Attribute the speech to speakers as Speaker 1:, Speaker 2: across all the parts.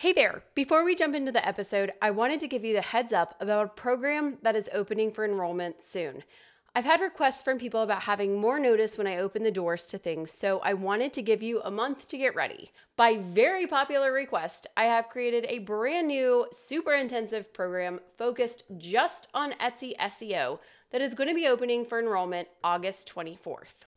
Speaker 1: Hey there! Before we jump into the episode, I wanted to give you the heads up about a program that is opening for enrollment soon. I've had requests from people about having more notice when I open the doors to things, so I wanted to give you a month to get ready. By very popular request, I have created a brand new, super intensive program focused just on Etsy SEO that is going to be opening for enrollment August 24th.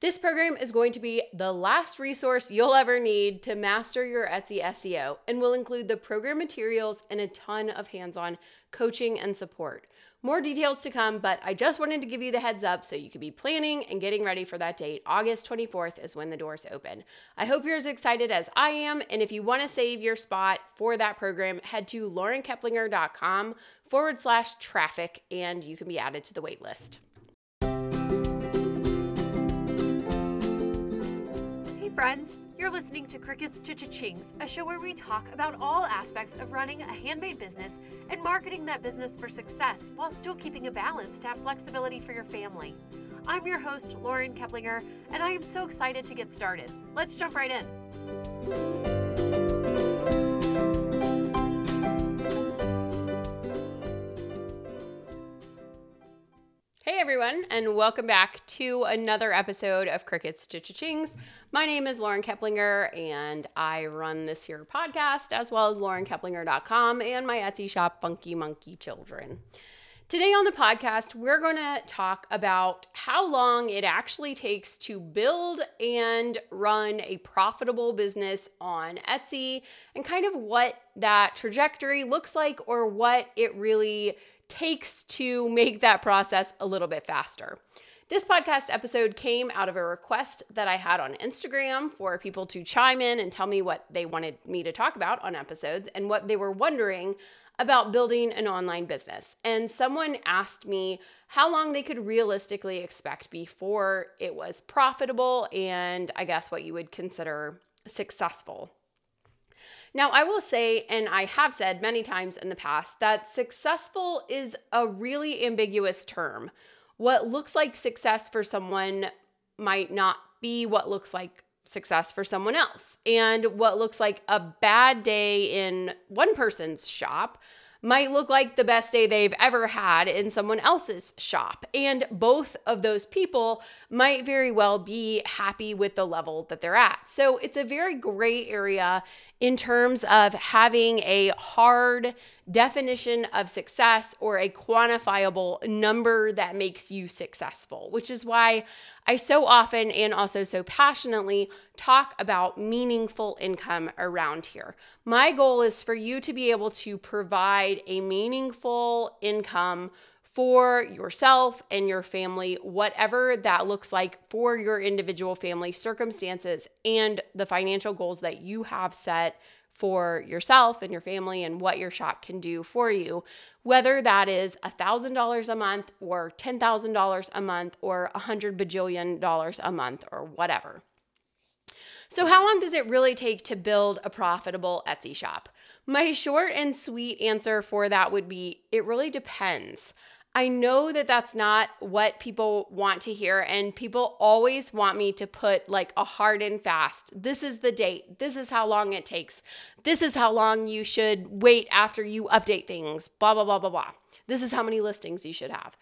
Speaker 1: This program is going to be the last resource you'll ever need to master your Etsy SEO and will include the program materials and a ton of hands on coaching and support. More details to come, but I just wanted to give you the heads up so you could be planning and getting ready for that date. August 24th is when the doors open. I hope you're as excited as I am. And if you want to save your spot for that program, head to laurenkeplinger.com forward slash traffic and you can be added to the wait
Speaker 2: friends. You're listening to Crickets to Cha-Chings, a show where we talk about all aspects of running a handmade business and marketing that business for success while still keeping a balance to have flexibility for your family. I'm your host, Lauren Keplinger, and I am so excited to get started. Let's jump right in.
Speaker 1: Everyone, and welcome back to another episode of Crickets to Cha-Chings. My name is Lauren Keplinger, and I run this here podcast as well as laurenkeplinger.com and my Etsy shop, Funky Monkey Children. Today on the podcast, we're going to talk about how long it actually takes to build and run a profitable business on Etsy and kind of what that trajectory looks like or what it really takes to make that process a little bit faster. This podcast episode came out of a request that I had on Instagram for people to chime in and tell me what they wanted me to talk about on episodes and what they were wondering about building an online business. And someone asked me how long they could realistically expect before it was profitable and I guess what you would consider successful. Now, I will say, and I have said many times in the past, that successful is a really ambiguous term. What looks like success for someone might not be what looks like success for someone else. And what looks like a bad day in one person's shop might look like the best day they've ever had in someone else's shop. And both of those people might very well be happy with the level that they're at. So it's a very gray area in terms of having a hard definition of success or a quantifiable number that makes you successful, which is why I so often and also so passionately talk about meaningful income around here. My goal is for you to be able to provide a meaningful income for yourself and your family, whatever that looks like for your individual family circumstances and the financial goals that you have set for yourself and your family and what your shop can do for you, whether that is $1,000 a month or $10,000 a month or a hundred bajillion dollars a month or whatever. So, how long does it really take to build a profitable Etsy shop? My short and sweet answer for that would be it really depends. I know that that's not what people want to hear, and people always want me to put like a hard and fast. This is the date. This is how long it takes. This is how long you should wait after you update things. Blah, blah, blah, blah, blah. This is how many listings you should have.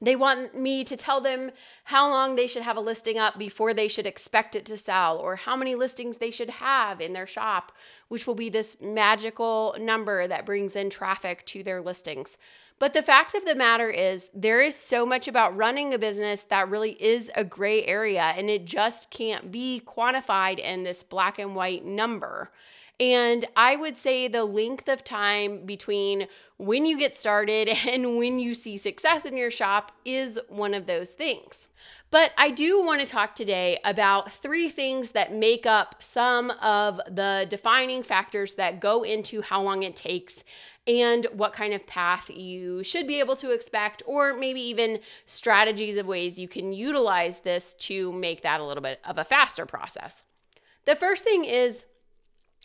Speaker 1: They want me to tell them how long they should have a listing up before they should expect it to sell, or how many listings they should have in their shop, which will be this magical number that brings in traffic to their listings. But the fact of the matter is, there is so much about running a business that really is a gray area and it just can't be quantified in this black and white number. And I would say the length of time between when you get started and when you see success in your shop is one of those things. But I do want to talk today about three things that make up some of the defining factors that go into how long it takes and what kind of path you should be able to expect, or maybe even strategies of ways you can utilize this to make that a little bit of a faster process. The first thing is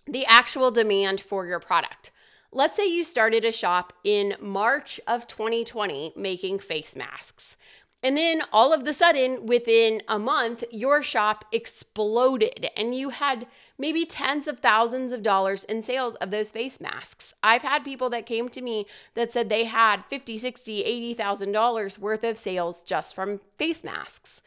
Speaker 1: the actual demand for your product. Let's say you started a shop in March of 2020 making face masks And then all of the sudden, within a month, your shop exploded and you had maybe tens of thousands of dollars in sales of those face masks. I've had people that came to me that said they had 50, 60, 80,000 dollars worth of sales just from face masks.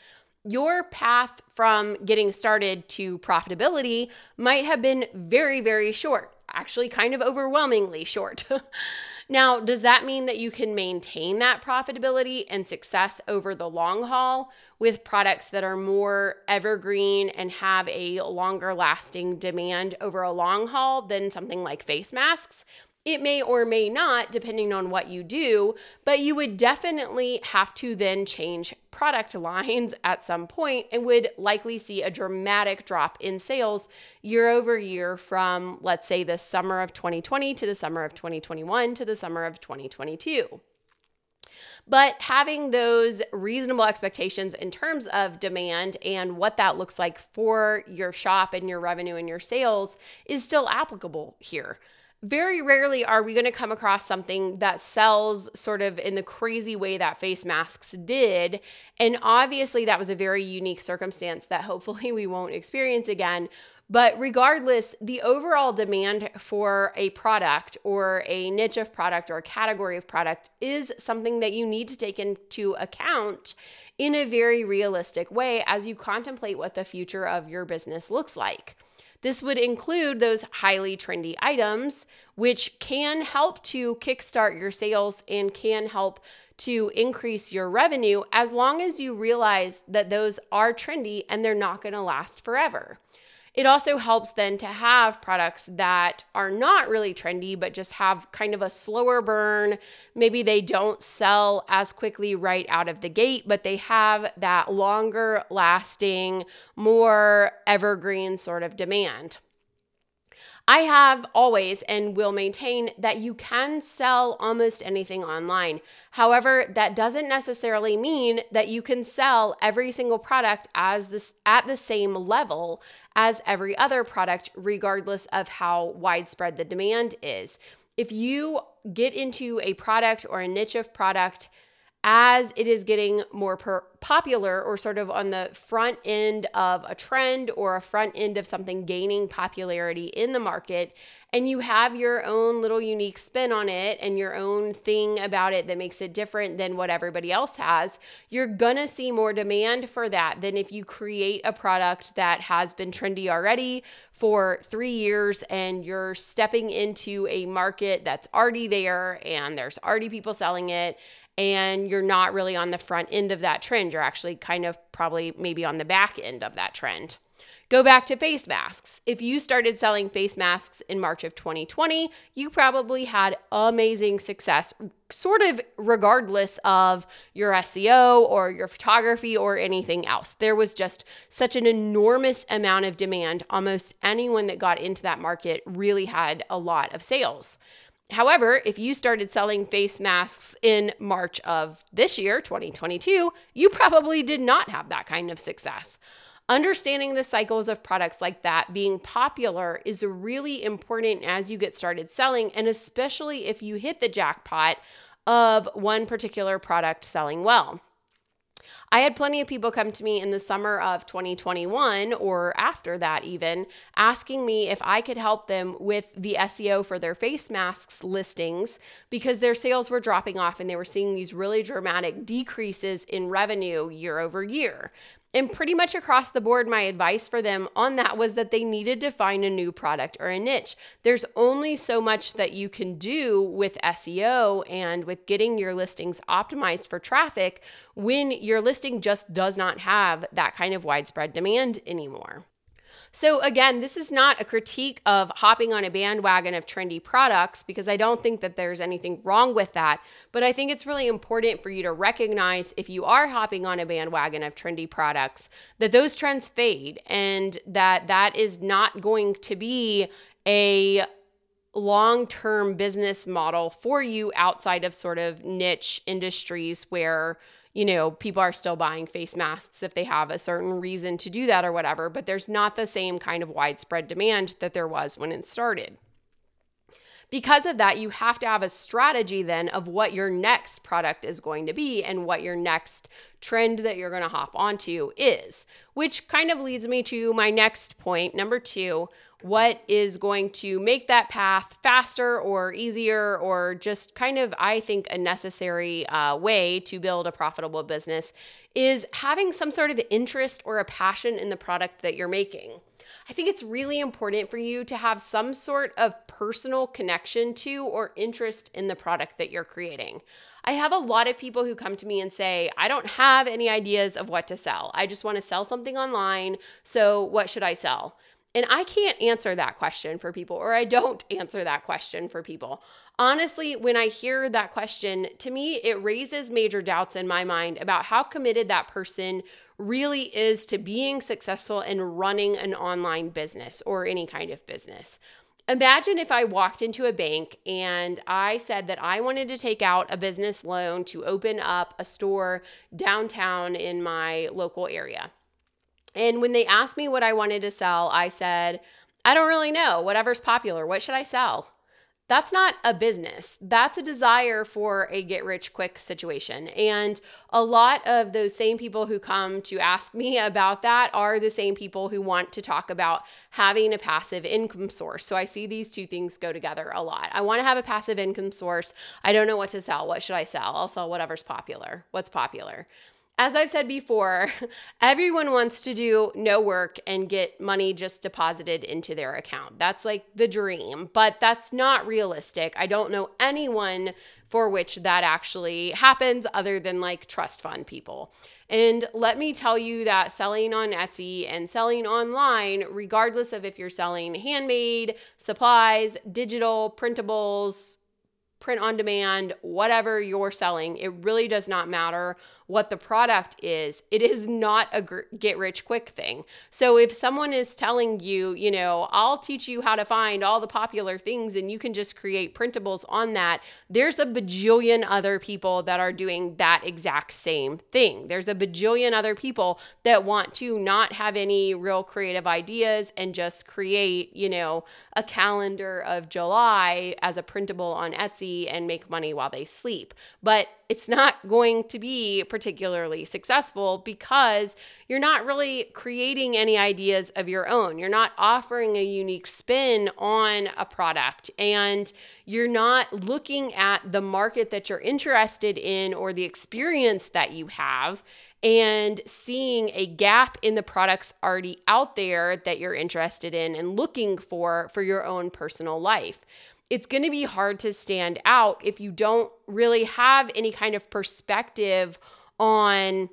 Speaker 1: Your path from getting started to profitability might have been very, very short, actually, kind of overwhelmingly short. Now, does that mean that you can maintain that profitability and success over the long haul with products that are more evergreen and have a longer lasting demand over a long haul than something like face masks? It may or may not, depending on what you do, but you would definitely have to then change product lines at some point and would likely see a dramatic drop in sales year over year from, let's say, the summer of 2020 to the summer of 2021 to the summer of 2022. But having those reasonable expectations in terms of demand and what that looks like for your shop and your revenue and your sales is still applicable here very rarely are we going to come across something that sells sort of in the crazy way that face masks did. And obviously, that was a very unique circumstance that hopefully we won't experience again. But regardless, the overall demand for a product or a niche of product or a category of product is something that you need to take into account in a very realistic way as you contemplate what the future of your business looks like. This would include those highly trendy items, which can help to kickstart your sales and can help to increase your revenue as long as you realize that those are trendy and they're not going to last forever. It also helps then to have products that are not really trendy, but just have kind of a slower burn. Maybe they don't sell as quickly right out of the gate, but they have that longer lasting, more evergreen sort of demand. I have always and will maintain that you can sell almost anything online. However, that doesn't necessarily mean that you can sell every single product as this at the same level as every other product regardless of how widespread the demand is. If you get into a product or a niche of product as it is getting more per- popular or sort of on the front end of a trend or a front end of something gaining popularity in the market and you have your own little unique spin on it and your own thing about it that makes it different than what everybody else has, you're gonna see more demand for that than if you create a product that has been trendy already for three years and you're stepping into a market that's already there and there's already people selling it and you're not really on the front end of that trend. You're actually kind of probably maybe on the back end of that trend. Go back to face masks. If you started selling face masks in March of 2020, you probably had amazing success, sort of regardless of your SEO or your photography or anything else. There was just such an enormous amount of demand. Almost anyone that got into that market really had a lot of sales. However, if you started selling face masks in March of this year, 2022, you probably did not have that kind of success. Understanding the cycles of products like that being popular is really important as you get started selling, and especially if you hit the jackpot of one particular product selling well. I had plenty of people come to me in the summer of 2021 or after that, even asking me if I could help them with the SEO for their face masks listings because their sales were dropping off and they were seeing these really dramatic decreases in revenue year over year. And pretty much across the board, my advice for them on that was that they needed to find a new product or a niche. There's only so much that you can do with SEO and with getting your listings optimized for traffic when your listing just does not have that kind of widespread demand anymore. So, again, this is not a critique of hopping on a bandwagon of trendy products because I don't think that there's anything wrong with that. But I think it's really important for you to recognize if you are hopping on a bandwagon of trendy products that those trends fade and that that is not going to be a long term business model for you outside of sort of niche industries where you know, people are still buying face masks if they have a certain reason to do that or whatever, but there's not the same kind of widespread demand that there was when it started. Because of that, you have to have a strategy then of what your next product is going to be and what your next trend that you're going to hop onto is, which kind of leads me to my next point, number two. What is going to make that path faster or easier, or just kind of, I think, a necessary uh, way to build a profitable business is having some sort of interest or a passion in the product that you're making. I think it's really important for you to have some sort of personal connection to or interest in the product that you're creating. I have a lot of people who come to me and say, I don't have any ideas of what to sell. I just want to sell something online. So, what should I sell? And I can't answer that question for people, or I don't answer that question for people. Honestly, when I hear that question, to me, it raises major doubts in my mind about how committed that person really is to being successful and running an online business or any kind of business. Imagine if I walked into a bank and I said that I wanted to take out a business loan to open up a store downtown in my local area. And when they asked me what I wanted to sell, I said, I don't really know. Whatever's popular. What should I sell? That's not a business. That's a desire for a get rich quick situation. And a lot of those same people who come to ask me about that are the same people who want to talk about having a passive income source. So I see these two things go together a lot. I want to have a passive income source. I don't know what to sell. What should I sell? I'll sell whatever's popular. What's popular? As I've said before, everyone wants to do no work and get money just deposited into their account. That's like the dream, but that's not realistic. I don't know anyone for which that actually happens other than like trust fund people. And let me tell you that selling on Etsy and selling online, regardless of if you're selling handmade, supplies, digital, printables, print on demand, whatever you're selling, it really does not matter what the product is. It is not a get rich quick thing. So if someone is telling you, you know, I'll teach you how to find all the popular things and you can just create printables on that, there's a bajillion other people that are doing that exact same thing. There's a bajillion other people that want to not have any real creative ideas and just create, you know, a calendar of July as a printable on Etsy and make money while they sleep. But it's not going to be particularly successful because you're not really creating any ideas of your own. You're not offering a unique spin on a product and you're not looking at the market that you're interested in or the experience that you have and seeing a gap in the products already out there that you're interested in and looking for for your own personal life it's going to be hard to stand out if you don't really have any kind of perspective on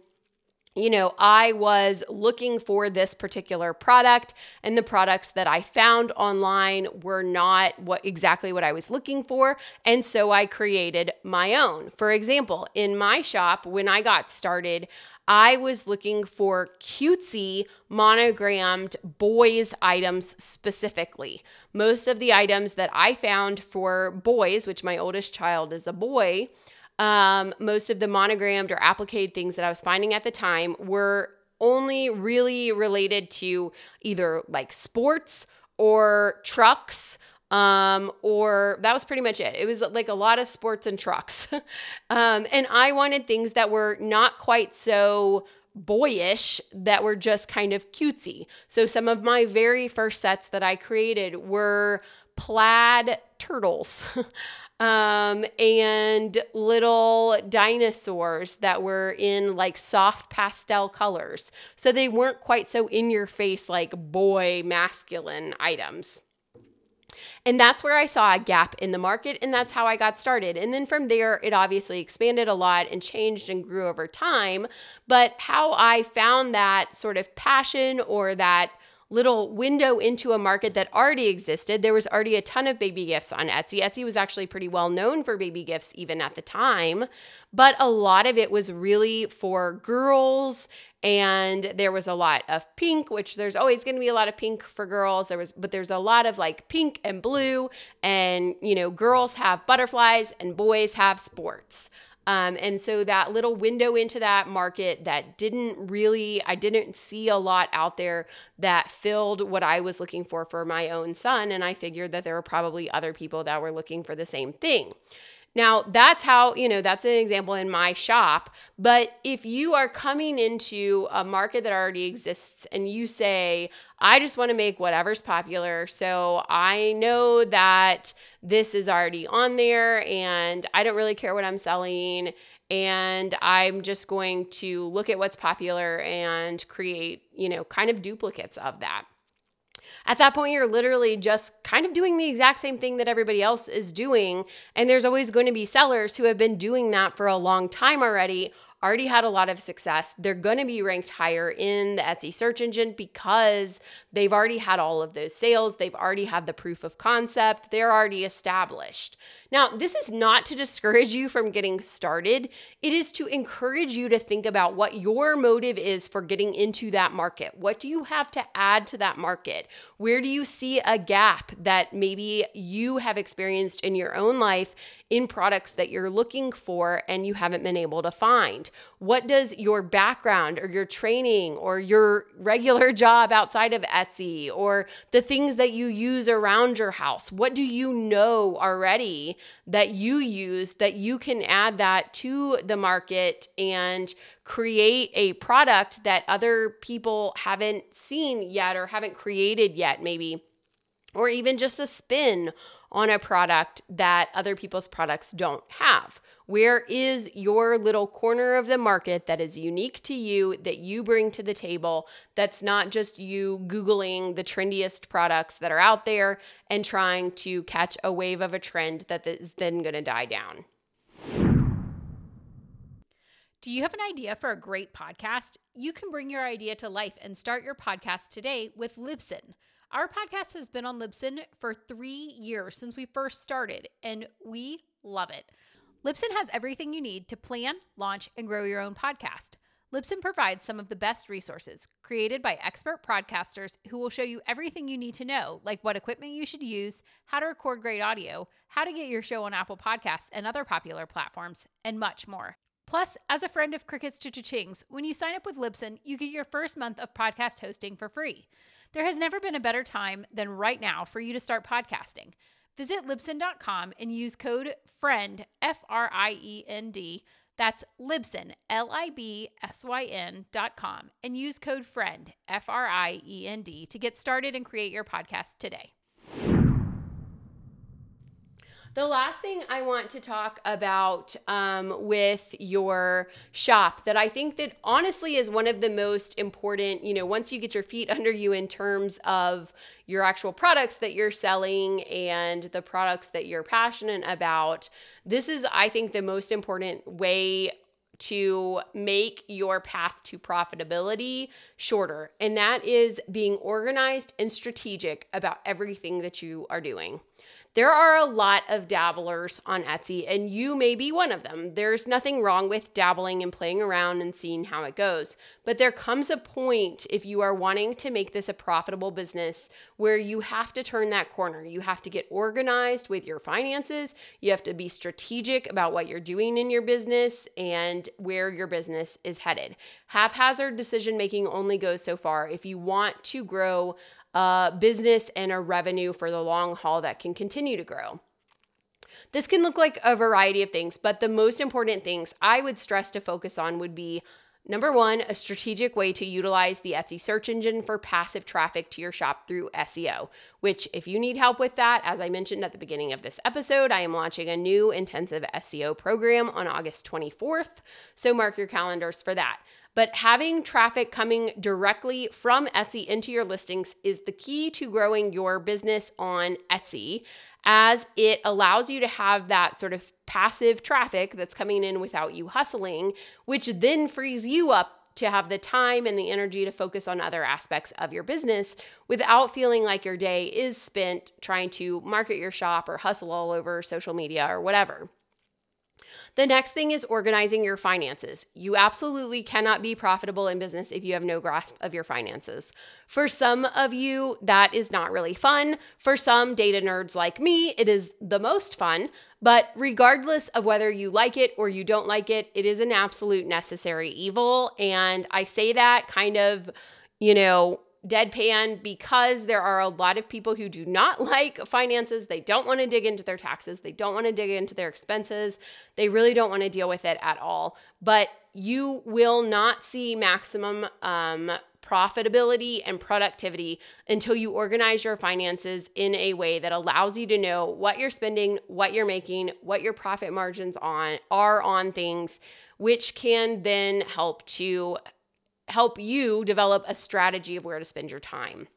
Speaker 1: you know, I was looking for this particular product and the products that I found online were not what exactly what I was looking for, and so I created my own. For example, in my shop when I got started, I was looking for cutesy monogrammed boys items specifically. Most of the items that I found for boys, which my oldest child is a boy, um, most of the monogrammed or appliqued things that I was finding at the time were only really related to either like sports or trucks um, or that was pretty much it. It was like a lot of sports and trucks. um, and I wanted things that were not quite so boyish that were just kind of cutesy. So some of my very first sets that I created were plaid turtles. um, and little dinosaurs that were in like soft pastel colors. So they weren't quite so in your face like boy masculine items. And that's where I saw a gap in the market, and that's how I got started. And then from there, it obviously expanded a lot and changed and grew over time. But how I found that sort of passion or that little window into a market that already existed. There was already a ton of baby gifts on Etsy. Etsy was actually pretty well known for baby gifts even at the time, but a lot of it was really for girls and there was a lot of pink which there's always going to be a lot of pink for girls there was but there's a lot of like pink and blue and you know girls have butterflies and boys have sports Um, and so that little window into that market that didn't really, I didn't see a lot out there that filled what I was looking for for my own son. And I figured that there were probably other people that were looking for the same thing. Now, that's how, you know, that's an example in my shop. But if you are coming into a market that already exists and you say, I just want to make whatever's popular. So I know that this is already on there and I don't really care what I'm selling. And I'm just going to look at what's popular and create, you know, kind of duplicates of that. At that point, you're literally just kind of doing the exact same thing that everybody else is doing. And there's always going to be sellers who have been doing that for a long time already already had a lot of success. They're going to be ranked higher in the Etsy search engine because they've already had all of those sales. They've already had the proof of concept. They're already established. Now, this is not to discourage you from getting started. It is to encourage you to think about what your motive is for getting into that market. What do you have to add to that market? Where do you see a gap that maybe you have experienced in your own life in products that you're looking for and you haven't been able to find? What does your background or your training or your regular job outside of Etsy or the things that you use around your house, what do you know already that you use that you can add that to the market and create a product that other people haven't seen yet or haven't created yet, maybe? Or even just a spin on a product that other people's products don't have. Where is your little corner of the market that is unique to you, that you bring to the table, that's not just you Googling the trendiest products that are out there and trying to catch a wave of a trend that is then going to die down?
Speaker 3: Do you have an idea for a great podcast? You can bring your idea to life and start your podcast today with Libsyn. Our podcast has been on Libsyn for three years since we first started, and we love it. Libsyn has everything you need to plan, launch, and grow your own podcast. Libsyn provides some of the best resources created by expert podcasters who will show you everything you need to know, like what equipment you should use, how to record great audio, how to get your show on Apple Podcasts and other popular platforms, and much more. Plus, as a friend of Crickets to Chings, when you sign up with Libsyn, you get your first month of podcast hosting for free. There has never been a better time than right now for you to start podcasting. Visit Libsyn.com and use code FRIEND, F R I E N D. That's Libsyn, L I B S Y N.com, and use code FRIEND, F R I E N D, to get started and create your podcast today.
Speaker 1: The last thing I want to talk about um, with your shop that I think that honestly is one of the most important, you know, once you get your feet under you in terms of your actual products that you're selling and the products that you're passionate about, this is, I think, the most important way to make your path to profitability shorter. And that is being organized and strategic about everything that you are doing. There are a lot of dabblers on Etsy, and you may be one of them. There's nothing wrong with dabbling and playing around and seeing how it goes. But there comes a point if you are wanting to make this a profitable business where you have to turn that corner. You have to get organized with your finances. You have to be strategic about what you're doing in your business and where your business is headed. Haphazard decision making only goes so far. If you want to grow, a business and a revenue for the long haul that can continue to grow. This can look like a variety of things, but the most important things I would stress to focus on would be number one, a strategic way to utilize the Etsy search engine for passive traffic to your shop through SEO. Which, if you need help with that, as I mentioned at the beginning of this episode, I am launching a new intensive SEO program on August 24th. So mark your calendars for that. But having traffic coming directly from Etsy into your listings is the key to growing your business on Etsy, as it allows you to have that sort of passive traffic that's coming in without you hustling, which then frees you up to have the time and the energy to focus on other aspects of your business without feeling like your day is spent trying to market your shop or hustle all over social media or whatever. The next thing is organizing your finances. You absolutely cannot be profitable in business if you have no grasp of your finances. For some of you, that is not really fun. For some data nerds like me, it is the most fun. But regardless of whether you like it or you don't like it, it is an absolute necessary evil. And I say that kind of, you know, deadpan because there are a lot of people who do not like finances. They don't want to dig into their taxes. They don't want to dig into their expenses. They really don't want to deal with it at all. But you will not see maximum um, profitability and productivity until you organize your finances in a way that allows you to know what you're spending, what you're making, what your profit margins on are on things which can then help to help you develop a strategy of where to spend your time.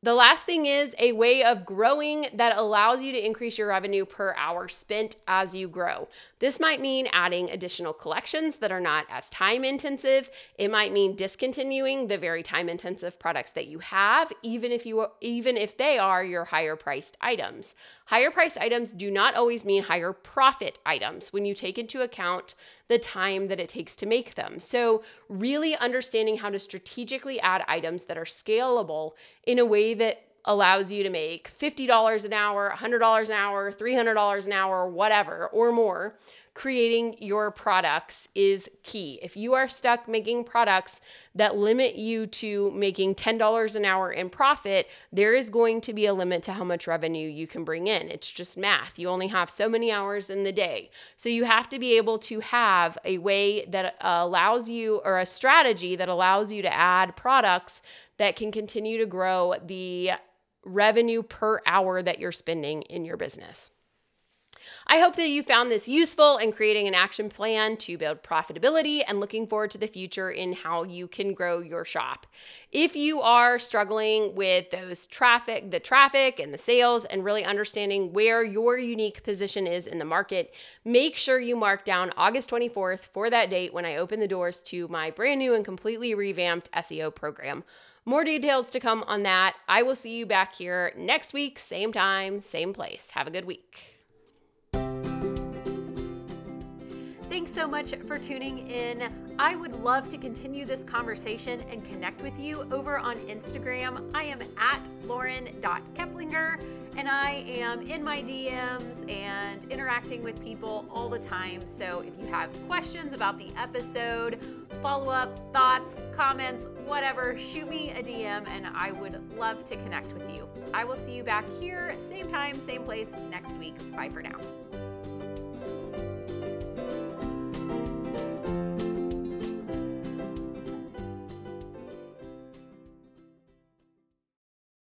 Speaker 1: The last thing is a way of growing that allows you to increase your revenue per hour spent as you grow. This might mean adding additional collections that are not as time intensive. It might mean discontinuing the very time intensive products that you have, even if you even if they are your higher priced items. Higher priced items do not always mean higher profit items when you take into account the time that it takes to make them. So, really understanding how to strategically add items that are scalable in a way that allows you to make $50 an hour, $100 an hour, $300 an hour, whatever, or more creating your products is key. If you are stuck making products that limit you to making $10 an hour in profit, there is going to be a limit to how much revenue you can bring in. It's just math. You only have so many hours in the day. So you have to be able to have a way that allows you, or a strategy that allows you to add products that can continue to grow the revenue per hour that you're spending in your business. I hope that you found this useful in creating an action plan to build profitability and looking forward to the future in how you can grow your shop. If you are struggling with those traffic, the traffic and the sales, and really understanding where your unique position is in the market, make sure you mark down August 24th for that date when I open the doors to my brand new and completely revamped SEO program. More details to come on that. I will see you back here next week, same time, same place. Have a good week.
Speaker 2: Thanks so much for tuning in. I would love to continue this conversation and connect with you over on Instagram. I am at lauren.keplinger and I am in my DMs and interacting with people all the time. So if you have questions about the episode, follow up, thoughts, comments, whatever, shoot me a DM and I would love to connect with you. I will see you back here, same time, same place next week. Bye for now.